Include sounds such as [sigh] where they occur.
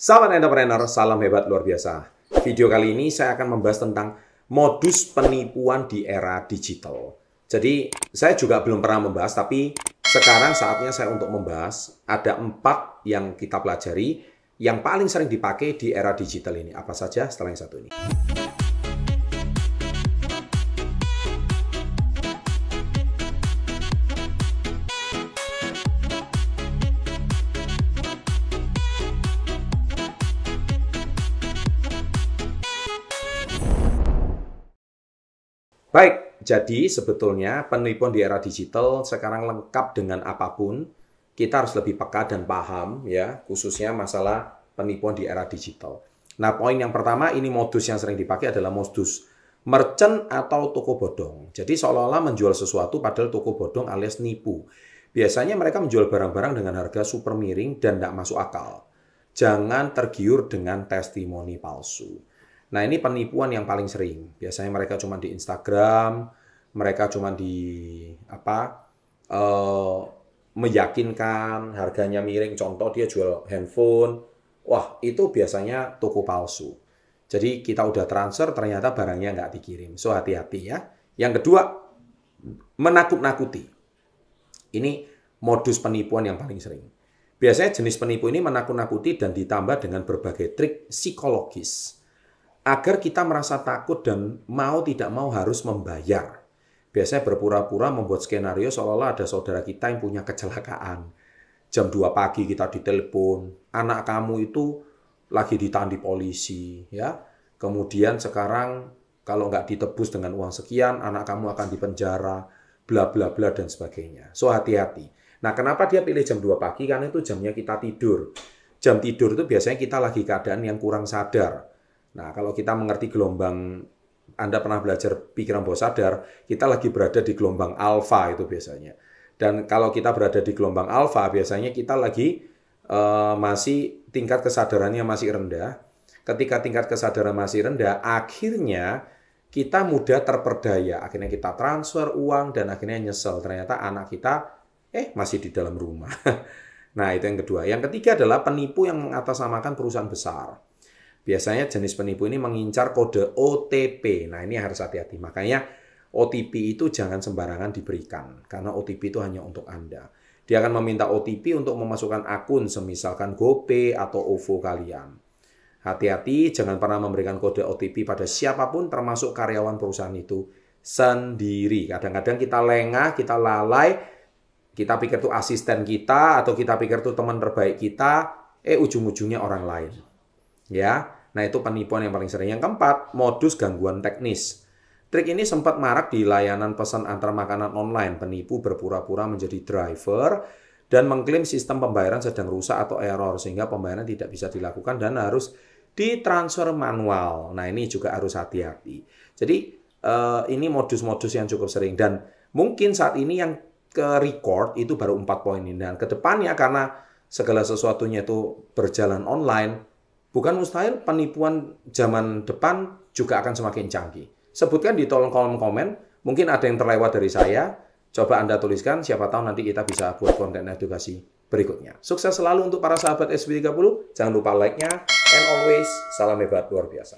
Sahabat entrepreneur, salam hebat luar biasa. Video kali ini saya akan membahas tentang modus penipuan di era digital. Jadi saya juga belum pernah membahas, tapi sekarang saatnya saya untuk membahas. Ada empat yang kita pelajari yang paling sering dipakai di era digital ini. Apa saja setelah yang satu ini. Baik, jadi sebetulnya penipuan di era digital sekarang lengkap dengan apa pun. Kita harus lebih peka dan paham ya, khususnya masalah penipuan di era digital. Nah, poin yang pertama ini modus yang sering dipakai adalah modus merchant atau toko bodong. Jadi seolah-olah menjual sesuatu padahal toko bodong alias nipu. Biasanya mereka menjual barang-barang dengan harga super miring dan tidak masuk akal. Jangan tergiur dengan testimoni palsu. Nah ini penipuan yang paling sering. Biasanya mereka cuma di Instagram, mereka cuma di apa uh, meyakinkan harganya miring. Contoh dia jual handphone, wah itu biasanya toko palsu. Jadi kita udah transfer ternyata barangnya nggak dikirim. So hati-hati ya. Yang kedua menakut-nakuti. Ini modus penipuan yang paling sering. Biasanya jenis penipu ini menakut-nakuti dan ditambah dengan berbagai trik psikologis agar kita merasa takut dan mau tidak mau harus membayar. Biasanya berpura-pura membuat skenario seolah-olah ada saudara kita yang punya kecelakaan. Jam 2 pagi kita ditelepon, anak kamu itu lagi ditahan di polisi, ya. Kemudian sekarang kalau nggak ditebus dengan uang sekian, anak kamu akan dipenjara, bla bla bla dan sebagainya. So hati-hati. Nah, kenapa dia pilih jam 2 pagi? Karena itu jamnya kita tidur. Jam tidur itu biasanya kita lagi keadaan yang kurang sadar Nah, kalau kita mengerti gelombang Anda pernah belajar pikiran bawah sadar, kita lagi berada di gelombang alfa itu biasanya. Dan kalau kita berada di gelombang alfa, biasanya kita lagi uh, masih tingkat kesadarannya masih rendah. Ketika tingkat kesadaran masih rendah, akhirnya kita mudah terperdaya. Akhirnya kita transfer uang dan akhirnya nyesel. Ternyata anak kita eh masih di dalam rumah. [laughs] nah, itu yang kedua. Yang ketiga adalah penipu yang mengatasnamakan perusahaan besar. Biasanya jenis penipu ini mengincar kode OTP. Nah, ini harus hati-hati. Makanya OTP itu jangan sembarangan diberikan karena OTP itu hanya untuk Anda. Dia akan meminta OTP untuk memasukkan akun semisalkan GoPay atau OVO kalian. Hati-hati, jangan pernah memberikan kode OTP pada siapa pun termasuk karyawan perusahaan itu sendiri. Kadang-kadang kita lengah, kita lalai, kita pikir itu asisten kita atau kita pikir itu teman terbaik kita, eh ujung-ujungnya orang lain. Ya, nah itu penipuan yang paling sering. Yang keempat, modus gangguan teknis. Trik ini sempat marak di layanan pesan antar makanan online. Penipu berpura-pura menjadi driver dan mengklaim sistem pembayaran sedang rusak atau error sehingga pembayaran tidak bisa dilakukan dan harus ditransfer manual. Nah, ini juga harus hati-hati. Jadi, uh, ini modus-modus yang cukup sering dan mungkin saat ini yang ke record itu baru empat poin ini dan ke depannya karena segala sesuatunya itu berjalan online Bukan mustahil penipuan zaman depan juga akan semakin canggih. Sebutkan di kolom komen, mungkin ada yang terlewat dari saya. Coba Anda tuliskan, siapa tahu nanti kita bisa buat konten edukasi berikutnya. Sukses selalu untuk para sahabat SB30. Jangan lupa like-nya. And always, salam hebat luar biasa.